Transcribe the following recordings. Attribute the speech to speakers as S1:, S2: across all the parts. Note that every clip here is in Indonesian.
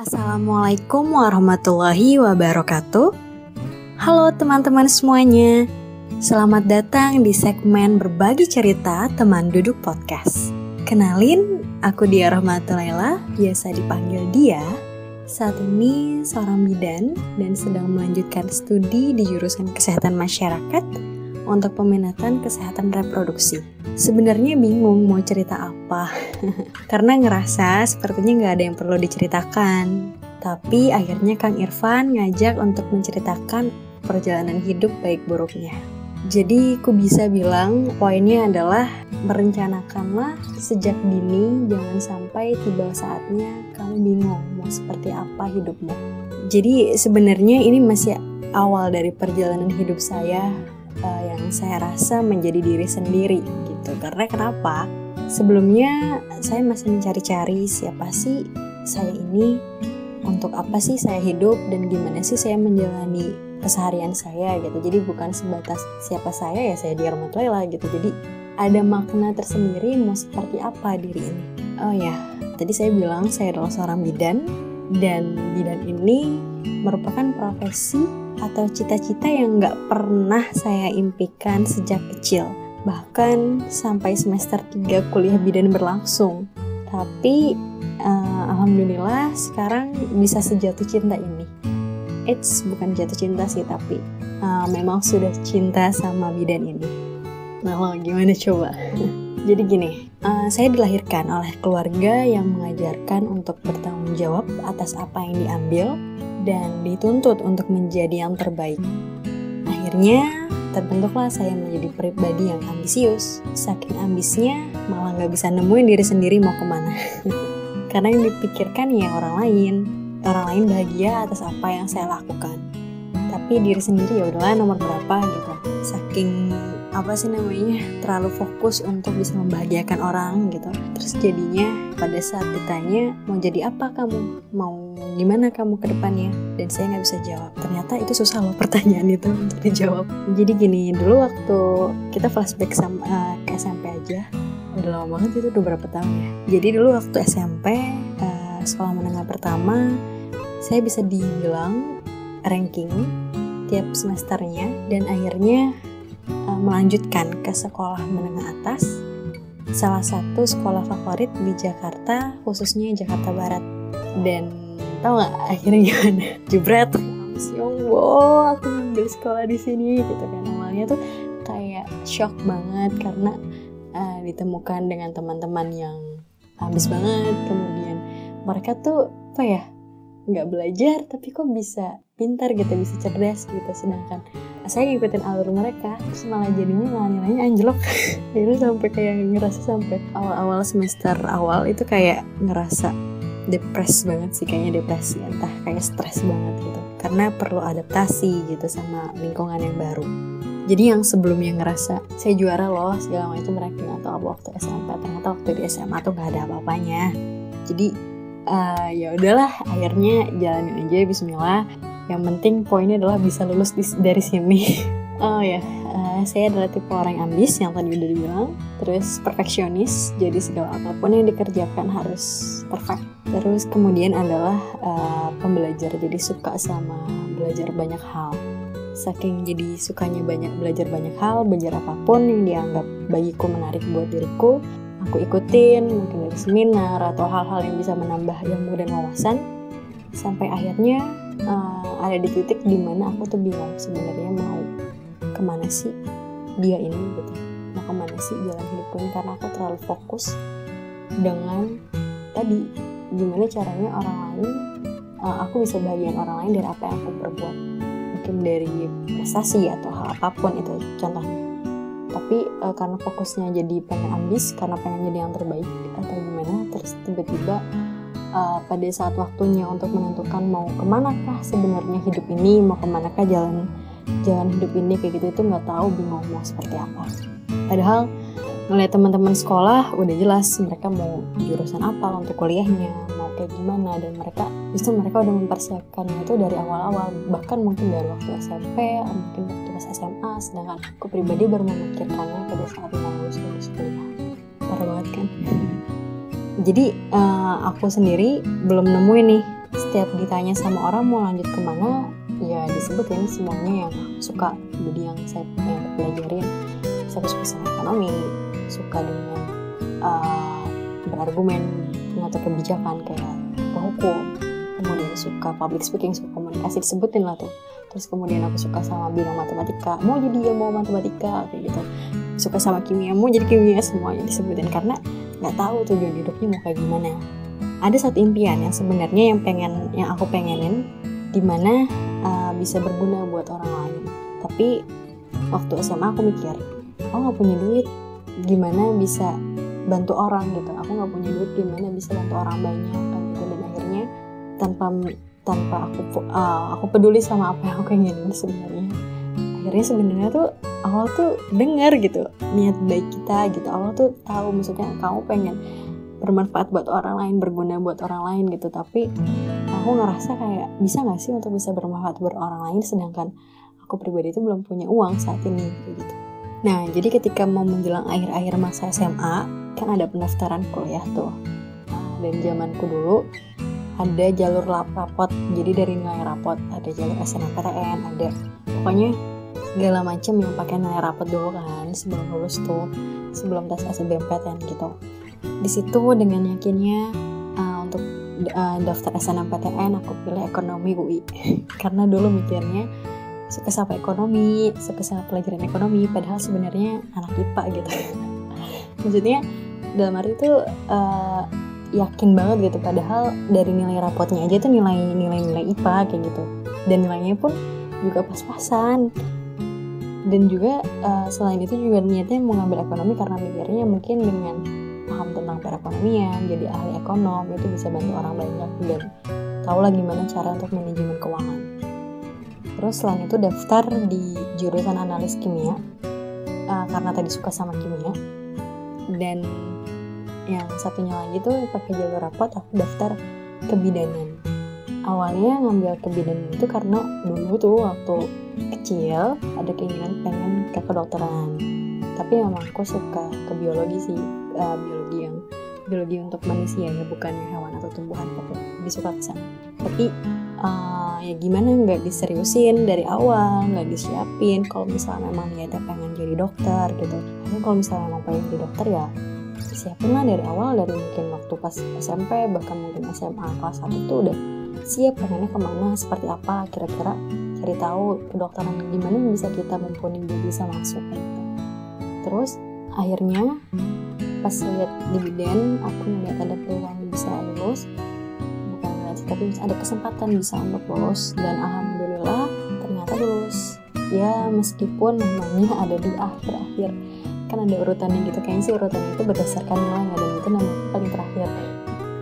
S1: Assalamualaikum warahmatullahi wabarakatuh. Halo teman-teman semuanya. Selamat datang di segmen berbagi cerita teman duduk podcast. Kenalin, aku Dia Rahmatulaila, biasa dipanggil Dia. Saat ini seorang bidan dan sedang melanjutkan studi di jurusan kesehatan masyarakat untuk peminatan kesehatan reproduksi. Sebenarnya bingung mau cerita apa, karena ngerasa sepertinya nggak ada yang perlu diceritakan. Tapi akhirnya Kang Irfan ngajak untuk menceritakan perjalanan hidup baik buruknya. Jadi ku bisa bilang poinnya adalah merencanakanlah sejak dini jangan sampai tiba saatnya kamu bingung mau seperti apa hidupmu. Jadi sebenarnya ini masih awal dari perjalanan hidup saya uh, yang saya rasa menjadi diri sendiri gitu. Karena kenapa? Sebelumnya saya masih mencari-cari siapa sih saya ini, untuk apa sih saya hidup dan gimana sih saya menjalani keseharian saya gitu. Jadi bukan sebatas siapa saya ya saya di Laila gitu. Jadi ada makna tersendiri mau seperti apa diri ini. Oh ya, tadi saya bilang saya adalah seorang bidan dan bidan ini merupakan profesi atau cita-cita yang nggak pernah saya impikan sejak kecil. Bahkan sampai semester 3 kuliah bidan berlangsung. Tapi uh, alhamdulillah sekarang bisa sejatuh cinta ini. It's bukan jatuh cinta sih tapi uh, memang sudah cinta sama bidan ini. Nah lo gimana coba? Jadi gini, uh, saya dilahirkan oleh keluarga yang mengajarkan untuk bertanggung jawab atas apa yang diambil dan dituntut untuk menjadi yang terbaik. Akhirnya, terbentuklah saya menjadi pribadi yang ambisius. Saking ambisnya, malah nggak bisa nemuin diri sendiri mau ke mana. Karena yang dipikirkan ya orang lain. Orang lain bahagia atas apa yang saya lakukan. Tapi diri sendiri ya udahlah nomor berapa gitu. Saking apa sih namanya terlalu fokus untuk bisa membahagiakan orang gitu terus jadinya pada saat ditanya mau jadi apa kamu mau gimana kamu ke depannya? Dan saya nggak bisa jawab. Ternyata itu susah loh pertanyaan itu untuk dijawab. Jadi gini dulu waktu kita flashback sama uh, ke SMP aja udah lama banget itu udah berapa tahun ya? Jadi dulu waktu SMP uh, eh, sekolah menengah pertama saya bisa dibilang ranking tiap semesternya dan akhirnya uh, melanjutkan ke sekolah menengah atas salah satu sekolah favorit di Jakarta khususnya Jakarta Barat. Dan tau nggak akhirnya gimana? Jebret. Wow aku ngambil sekolah di sini gitu kan. Awalnya tuh kayak shock banget karena uh, ditemukan dengan teman-teman yang habis banget. Kemudian mereka tuh apa ya nggak belajar tapi kok bisa pintar gitu bisa cerdas gitu. Sedangkan saya ngikutin alur mereka terus malah jadinya malah nilainya anjlok. Itu sampai kayak ngerasa sampai awal-awal semester awal itu kayak ngerasa depres banget sih kayaknya depresi entah kayak stres banget gitu. Karena perlu adaptasi gitu sama lingkungan yang baru. Jadi yang sebelumnya ngerasa saya juara loh segala macam ranking atau apa waktu SMP ternyata waktu di SMA tuh gak ada apa-apanya. Jadi uh, ya udahlah akhirnya jalanin aja Bismillah. Yang penting poinnya adalah bisa lulus dari sini oh ya uh, saya adalah tipe orang yang ambis yang tadi udah dibilang. Terus perfeksionis jadi segala apa pun yang dikerjakan harus perfect. Terus kemudian adalah uh, pembelajar jadi suka sama belajar banyak hal. Saking jadi sukanya banyak belajar banyak hal belajar apa pun yang dianggap bagiku menarik buat diriku aku ikutin mungkin dari seminar atau hal-hal yang bisa menambah ilmu dan wawasan. Sampai akhirnya uh, ada di titik di mana aku tuh bingung sebenarnya mau ke mana sih dia ini gitu? Mau ke mana sih jalan hidupku ini karena aku terlalu fokus dengan tadi gimana caranya orang lain uh, aku bisa bagian orang lain dari apa yang aku perbuat. Mungkin dari prestasi atau hal apa pun itu contohnya. Tapi uh, karena fokusnya jadi pengen ambis karena pengen jadi yang terbaik atau gimana terus tiba-tiba uh, pada saat waktunya untuk menentukan mau ke mana kah sebenarnya hidup ini mau ke mana kah jalan jalan hidup ini kayak gitu itu nggak tahu bingung mau seperti apa. Padahal ngeliat teman-teman sekolah udah jelas mereka mau jurusan apa untuk kuliahnya mau kayak gimana. Dan mereka justru mereka udah mempersiapkannya itu dari awal-awal. Bahkan mungkin dari waktu SMP mungkin waktu SMA sedangkan aku pribadi baru memikirkannya pada saat mau lulus lulus kuliah. Parah banget kan? Jadi uh, aku sendiri belum nemuin nih setiap ditanya sama orang mau lanjut ke mana ya disebutin semuanya yang suka jadi yang saya yang pelajarin saya suka sama ekonomi suka dengan uh, berargumen mengatur kebijakan kayak hukum. Kemudian suka public speaking suka komunikasi disebutin lah tuh. Terus kemudian aku suka sama bidang matematika. Mau jadi ya mau matematika kayak gitu. Suka sama kimia mau jadi kimia semuanya disebutin. Karena nggak tahu tujuan hidupnya mau kayak gimana. Ada satu impian yang sebenarnya yang pengen yang aku pengenin di mana uh, bisa berguna buat orang lain. Tapi waktu SMA aku mikir aku nggak punya duit gimana bisa bantu orang gitu? Aku nggak punya duit gimana bisa bantu orang banyak? Kan gitu. Dan akhirnya tanpa tanpa aku uh, aku peduli sama apa yang aku ingin sebenarnya akhirnya sebenarnya tuh Allah tuh dengar gitu niat baik kita gitu. Allah tuh tahu maksudnya kamu pengen bermanfaat buat orang lain berguna buat orang lain gitu. Tapi aku ngerasa kayak bisa gak sih untuk bisa bermanfaat buat orang lain sedangkan aku pribadi itu belum punya uang saat ini gitu. Nah jadi ketika mau menjelang akhir-akhir masa SMA kan ada pendaftaran kuliah tuh. Dan zamanku dulu ada jalur rapot. Jadi dari nilai rapot ada jalur SNMPTN ada. Pokoknya segala macam yang pakai nilai rapot dulu kan sebelum lulus tuh sebelum tes SBMPTN gitu. Di situ dengan yakinnya uh, daftar SNMPTN aku pilih ekonomi UI karena dulu mikirnya suka sama ekonomi suka sama pelajaran ekonomi padahal sebenarnya anak IPA gitu. Maksudnya dalam arti itu uh, yakin banget gitu padahal dari nilai rapotnya aja tuh nilai nilai nilai IPA kayak gitu. Dan nilainya pun juga pas-pasan. Dan juga uh, selain itu juga niatnya mau ngambil ekonomi karena mikirnya mungkin dengan paham tentang perekonomian jadi ahli ekonom itu bisa bantu orang banyak dan tahu lah gimana cara untuk manajemen keuangan. Terus selain itu daftar di jurusan analis kimia uh, karena tadi suka sama kimia. Dan yang satunya lagi tuh pakai jalur rapot aku daftar kebidanan awalnya ngambil kebidanan itu karena dulu tuh waktu kecil ada keinginan pengen ke kedokteran. Tapi memang aku suka ke biologi sih uh, biologi yang biologi untuk manusia ya bukan hewan atau tumbuhan tapi lebih suka ke tapi uh, ya gimana nggak diseriusin dari awal nggak disiapin. Kalau misalnya memang niatnya pengen jadi dokter gitu. Tapi kalau misalnya memang pengen jadi dokter ya siapin lah dari awal. Dari mungkin waktu pas SMP bahkan mungkin SMA kelas 1 tuh udah siap pengennya ke mana seperti apa kira-kira cari tahu kedokteran gimana yang bisa kita mumpuni bisa masuk gitu. terus akhirnya pas lihat di bidan aku melihat ada peluang bisa lulus. Bukan ngeliat tapi ada kesempatan bisa untuk lulus. Dan alhamdulillah ternyata lulus. Ya meskipun namanya ada di akhir-akhir. Kan ada urutannya gitu. Kayaknya sih urutannya itu berdasarkan nilainya dan itu nama paling terakhir.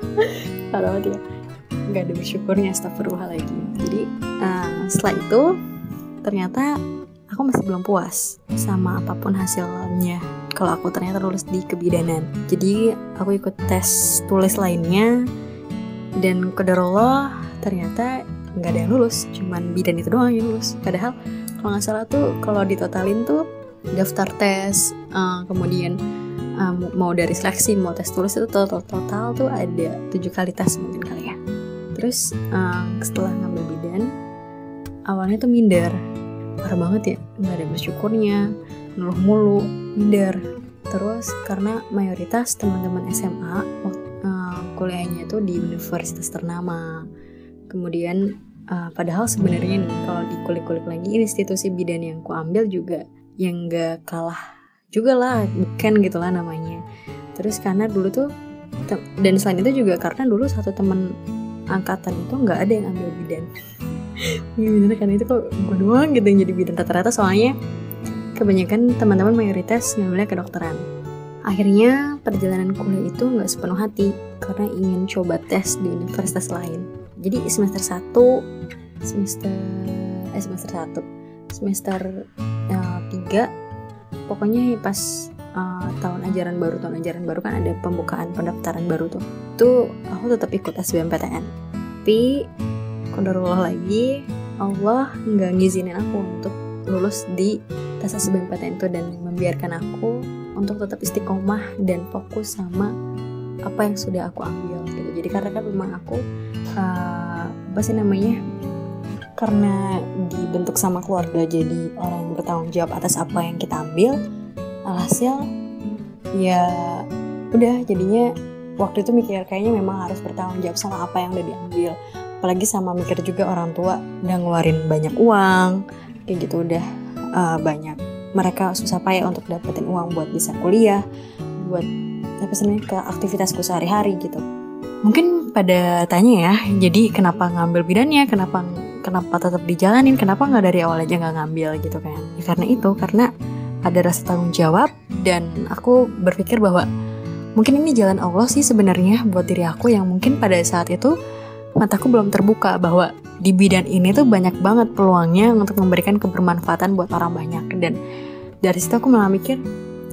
S1: Parah banget ya. Nggak ada bersyukurnya astagfirullahaladzim. Jadi uh, setelah itu ternyata aku masih belum puas sama apa pun hasilnya kalau aku ternyata lulus di kebidanan. Jadi aku ikut tes tulis lainnya. Dan kodarullah ternyata nggak ada yang lulus. Cuman bidan itu doang yang lulus. Padahal kalau nggak salah tuh kalau ditotalin tuh daftar tes uh, kemudian uh, mau dari seleksi mau tes tulis itu total total tuh ada tujuh kali tes mungkin kali ya. Terus uh, setelah ngambil bidan awalnya tuh minder. Parah banget ya nggak ada bersyukurnya ngeluh mulu minder. Terus karena mayoritas teman-teman SMA uh, kuliahnya tuh di universitas ternama. Kemudian uh, padahal sebenarnya nih kalau dikulik-kulik lagi institusi bidan yang ku ambil juga yang gak kalah juga lah bukan gitulah namanya. Terus karena dulu tuh dan selain itu juga karena dulu satu teman angkatan itu nggak ada yang ambil bidan. Bener kan? Itu kok gue doang gitu yang jadi bidan rata-rata soalnya kebanyakan teman-teman mayoritas ngambilnya kedokteran. Akhirnya perjalanan kuliah itu nggak sepenuh hati karena ingin coba tes di universitas lain. Jadi semester 1 semester eh semester 1 semester uh, 3 pokoknya pas uh, tahun ajaran baru tahun ajaran baru kan ada pembukaan pendaftaran baru tuh. Tuh aku tetap ikut SBMPTN tapi kodarullah lagi Allah nggak ngizinin aku untuk lulus di tes SBMPTN itu dan membiarkan aku untuk tetap istiqomah dan fokus sama apa yang sudah aku ambil gitu. Jadi karena kan memang aku uh, apa sih namanya karena dibentuk sama keluarga jadi orang yang bertanggung jawab atas apa yang kita ambil alhasil ya udah jadinya waktu itu mikir kayaknya memang harus bertanggung jawab sama apa yang udah diambil. Apalagi sama mikir juga orang tua udah ngeluarin banyak uang kayak gitu udah uh, banyak. Mereka susah payah untuk dapetin uang buat bisa kuliah buat apa sih ke aktivitasku sehari-hari gitu. Mungkin pada tanya ya jadi kenapa ngambil bidannya kenapa kenapa tetap dijalanin? Kenapa nggak dari awal aja nggak ngambil gitu kan? Ya, karena itu karena ada rasa tanggung jawab dan aku berpikir bahwa mungkin ini jalan Allah sih sebenarnya buat diri aku yang mungkin pada saat itu mataku belum terbuka bahwa di bidang ini tuh banyak banget peluangnya untuk memberikan kebermanfaatan buat orang banyak. Dan dari situ aku malah mikir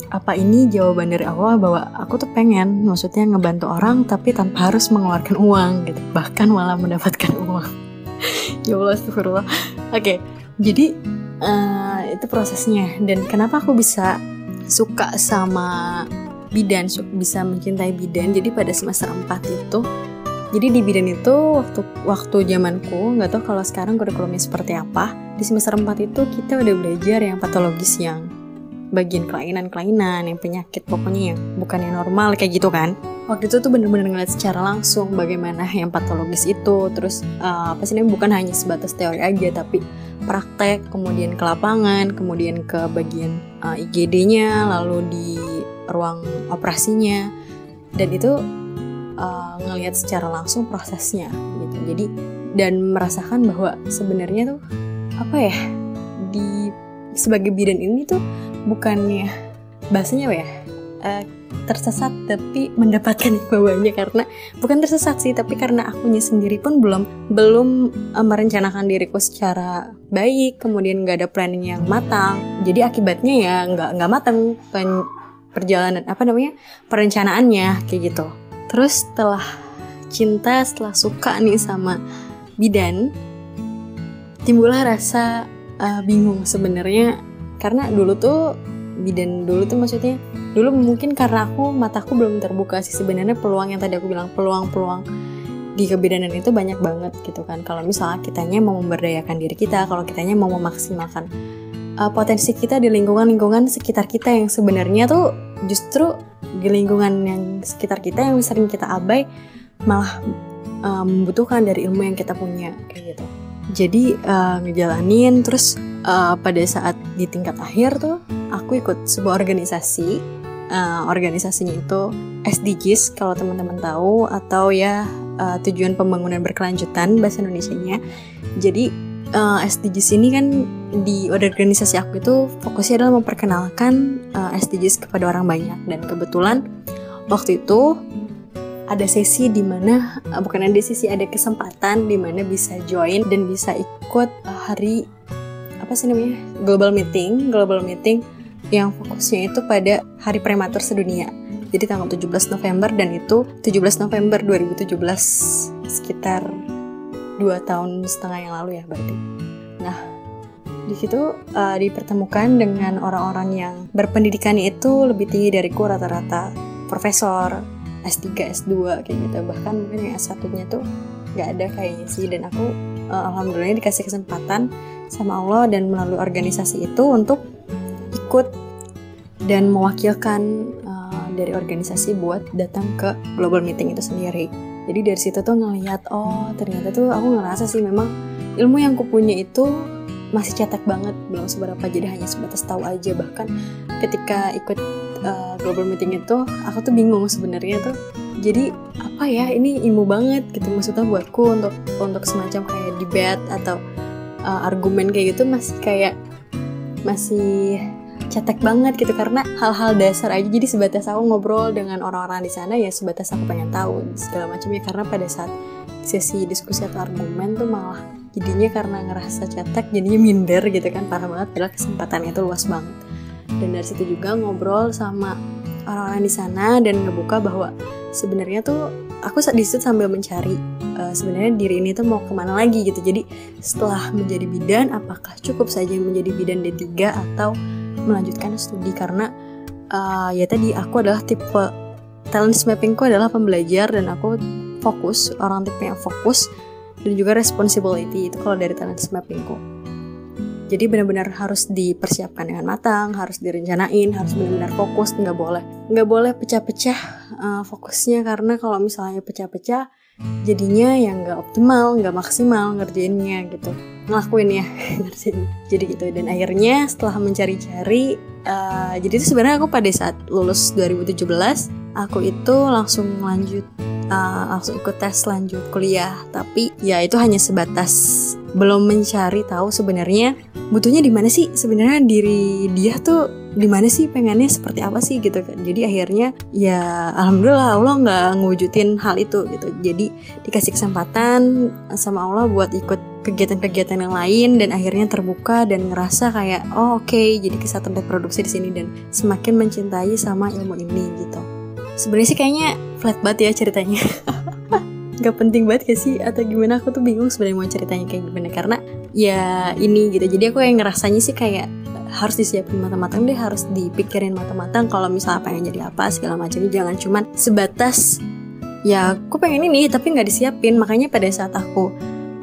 S1: apa ini jawaban dari Allah bahwa aku tuh pengen maksudnya ngebantu orang tapi tanpa harus mengeluarkan uang gitu. Bahkan malah mendapatkan uang. Ya Allah astagfirullah. Oke okay, jadi uh, itu prosesnya. Dan kenapa aku bisa suka sama bidan bisa mencintai bidan? Jadi pada semester 4 itu jadi di bidan itu waktu waktu zamanku nggak tahu kalau sekarang kurikulumnya seperti apa di semester 4 itu kita udah belajar yang patologis yang bagian kelainan-kelainan, yang penyakit pokoknya yang bukan yang normal kayak gitu kan. Waktu itu tuh bener-bener ngeliat secara langsung bagaimana yang patologis itu, terus uh, apa sih ini bukan hanya sebatas teori aja tapi praktek, kemudian ke lapangan, kemudian ke bagian uh, eh, IGD-nya, lalu di ruang operasinya, dan itu uh, ngelihat secara langsung prosesnya gitu. Jadi dan merasakan bahwa sebenarnya tuh apa ya di sebagai bidan ini tuh bukannya bahasanya apa ya uh, tersesat tapi mendapatkan bawahnya. Karena bukan tersesat sih tapi karena akunya sendiri pun belum belum uh, merencanakan diriku secara baik kemudian nggak ada planning yang matang. Jadi akibatnya ya nggak nggak matang pen, perjalanan apa namanya perencanaannya kayak gitu terus setelah cinta setelah suka nih sama bidan timbullah rasa uh, bingung sebenarnya. Karena dulu tuh bidan dulu tuh maksudnya dulu mungkin karena aku mataku belum terbuka sih. Sebenarnya peluang yang tadi aku bilang peluang-peluang di kebidanan itu banyak banget gitu kan. Kalau misalnya kitanya mau memberdayakan diri kita kalau kitanya mau memaksimalkan uh, potensi kita di lingkungan-lingkungan sekitar kita yang sebenarnya tuh justru di lingkungan yang sekitar kita yang sering kita abai malah uh, membutuhkan dari ilmu yang kita punya kayak gitu. Jadi uh, ngejalanin terus uh, pada saat di tingkat akhir tuh aku ikut sebuah organisasi uh, organisasinya itu SDGs kalau teman-teman tahu atau ya uh, tujuan pembangunan berkelanjutan bahasa Indonesia-nya. Jadi uh, SDGs ini kan di organisasi aku itu fokusnya adalah memperkenalkan uh, SDGs kepada orang banyak. Dan kebetulan waktu itu ada sesi di mana uh, bukan ada sesi ada kesempatan di mana bisa join dan bisa ikut uh, hari apa sih namanya global meeting global meeting yang fokusnya itu pada hari prematur sedunia. Jadi tanggal 17 November dan itu 17 November 2017 sekitar dua tahun setengah yang lalu ya berarti. Nah di situ uh, dipertemukan dengan orang-orang yang berpendidikan itu lebih tinggi dariku rata-rata. Profesor S3, S2 kayak gitu. Bahkan mungkin yang S1 nya tuh nggak ada kayaknya sih. Dan aku uh, alhamdulillah dikasih kesempatan sama Allah dan melalui organisasi itu untuk ikut dan mewakilkan uh, dari organisasi buat datang ke global meeting itu sendiri. Jadi dari situ tuh ngelihat oh ternyata tuh aku ngerasa sih memang ilmu yang kupunya itu masih cetek banget. Belum seberapa jadi hanya sebatas tahu aja. Bahkan ketika ikut uh, global meeting itu aku tuh bingung sebenarnya tuh jadi apa ya ini ilmu banget gitu. Maksudnya buatku untuk untuk semacam kayak debate atau uh, argumen kayak gitu masih kayak masih cetek banget gitu karena hal-hal dasar aja. Jadi sebatas aku ngobrol dengan orang-orang di sana ya sebatas aku pengen tahu segala macam ya. Karena pada saat sesi diskusi atau argumen tuh malah jadinya karena ngerasa cetek jadinya minder gitu kan. Parah banget padahal kesempatannya itu luas banget. Dan dari situ juga ngobrol sama orang-orang di sana dan ngebuka bahwa sebenarnya tuh aku di situ sambil mencari uh, sebenarnya diri ini tuh mau ke mana lagi gitu. Jadi setelah menjadi bidan apakah cukup saja menjadi bidan D3 atau melanjutkan studi karena uh, ya tadi aku adalah tipe talent mappingku adalah pembelajar dan aku fokus orang tipe yang fokus dan juga responsibility itu kalau dari talent mappingku. Jadi benar-benar harus dipersiapkan dengan matang, harus direncanain, harus benar-benar fokus, nggak boleh nggak boleh pecah-pecah uh, fokusnya karena kalau misalnya pecah-pecah jadinya yang nggak optimal, nggak maksimal ngerjainnya gitu ngelakuin ya. Ngerjain jadi gitu. Dan akhirnya setelah mencari-cari uh, jadi itu sebenarnya aku pada saat lulus 2017 aku itu langsung lanjut uh, langsung ikut tes lanjut kuliah. Tapi ya itu hanya sebatas belum mencari tahu sebenarnya butuhnya di mana sih? Sebenarnya diri dia tuh di mana sih? Pengennya seperti apa sih? Gitu kan. Jadi akhirnya ya alhamdulillah Allah nggak ngewujudin hal itu gitu. Jadi dikasih kesempatan sama Allah buat ikut kegiatan-kegiatan yang lain dan akhirnya terbuka dan ngerasa kayak oh oke okay, jadi kesatuan reproduksi di sini dan semakin mencintai sama ilmu ini gitu. Sebenarnya sih kayaknya flat banget ya ceritanya. Gak penting banget gak sih? Atau gimana? Aku tuh bingung sebenarnya mau ceritanya kayak gimana. Karena ya ini gitu. Jadi aku yang ngerasanya sih kayak harus disiapin matang-matang deh harus dipikirin matang-matang. Kalau misalnya pengen jadi apa segala macam jangan cuman sebatas ya aku pengen ini tapi nggak disiapin. Makanya pada saat aku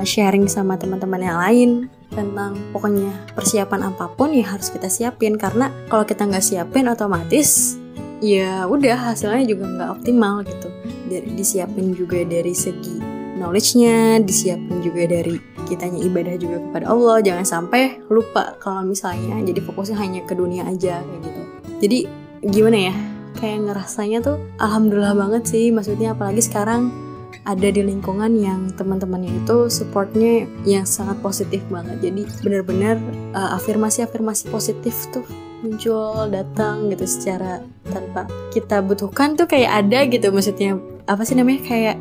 S1: sharing sama teman-teman yang lain tentang pokoknya persiapan apa pun ya harus kita siapin. Karena kalau kita nggak siapin otomatis ya udah hasilnya juga nggak optimal gitu. Dari disiapin juga dari segi knowledge-nya disiapin juga dari kitanya ibadah juga kepada Allah. Jangan sampai lupa kalau misalnya jadi fokusnya hanya ke dunia aja kayak gitu. Jadi gimana ya? Kayak ngerasanya tuh alhamdulillah banget sih maksudnya apalagi sekarang ada di lingkungan yang teman-temannya itu supportnya yang sangat positif banget. Jadi benar-benar uh, afirmasi-afirmasi positif tuh muncul datang gitu secara tanpa kita butuhkan tuh kayak ada gitu. Maksudnya apa sih namanya? Kayak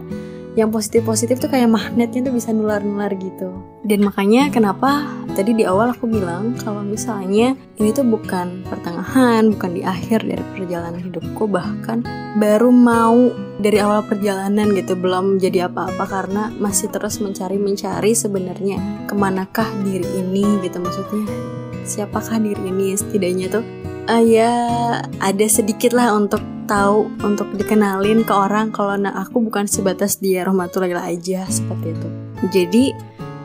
S1: yang positif-positif tuh kayak magnetnya tuh bisa nular-nular gitu. Dan makanya kenapa tadi di awal aku bilang kalau misalnya ini tuh bukan pertengahan, bukan di akhir dari perjalanan hidupku, bahkan baru mau dari awal perjalanan gitu, belum jadi apa-apa karena masih terus mencari-mencari sebenarnya ke manakah diri ini gitu maksudnya siapakah diri ini setidaknya tuh uh, ya ada sedikit lah untuk tahu untuk dikenalin ke orang kalau nah aku bukan sebatas dia rahmatullahi aja seperti itu. Jadi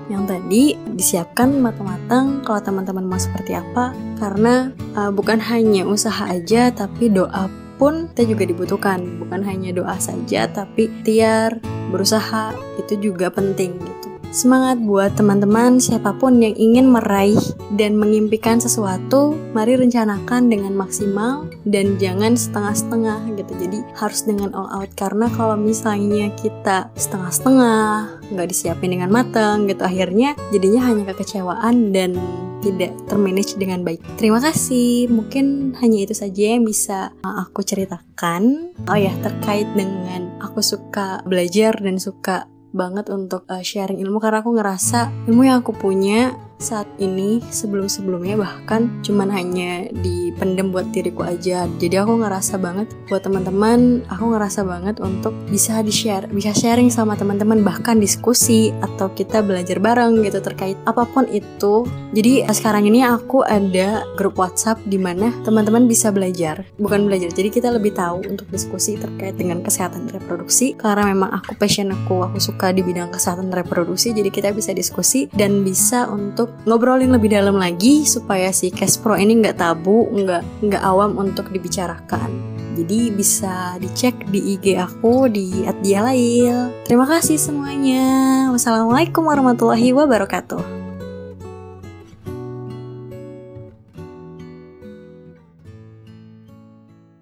S1: yang tadi disiapkan matang-matang kalau teman-teman mau seperti apa karena uh, bukan hanya usaha aja tapi doa pun kita juga dibutuhkan. Bukan hanya doa saja tapi tiar berusaha itu juga penting gitu Semangat buat teman-teman siapa pun yang ingin meraih dan mengimpikan sesuatu, mari rencanakan dengan maksimal dan jangan setengah-setengah gitu. Jadi harus dengan all out karena kalau misalnya kita setengah-setengah, nggak disiapin dengan matang gitu, akhirnya jadinya hanya kekecewaan dan tidak termanage dengan baik. Terima kasih. Mungkin hanya itu saja yang bisa aku ceritakan. Oh ya, terkait dengan aku suka belajar dan suka banget untuk uh, sharing ilmu karena aku ngerasa ilmu yang aku punya saat ini sebelum-sebelumnya bahkan cuman hanya dipendem buat diriku aja. Jadi aku ngerasa banget buat teman-teman aku ngerasa banget untuk bisa di-share bisa sharing sama teman-teman bahkan diskusi atau kita belajar bareng gitu terkait apa pun itu. Jadi sekarang ini aku ada grup WhatsApp di mana teman-teman bisa belajar. Bukan belajar jadi kita lebih tahu untuk diskusi terkait dengan kesehatan reproduksi. Karena memang aku passion aku aku suka di bidang kesehatan reproduksi jadi kita bisa diskusi dan bisa untuk untuk ngobrolin lebih dalam lagi supaya si cash pro ini nggak tabu, nggak nggak awam untuk dibicarakan. Jadi bisa dicek di IG aku di @dialail. Terima kasih semuanya. Wassalamualaikum warahmatullahi wabarakatuh.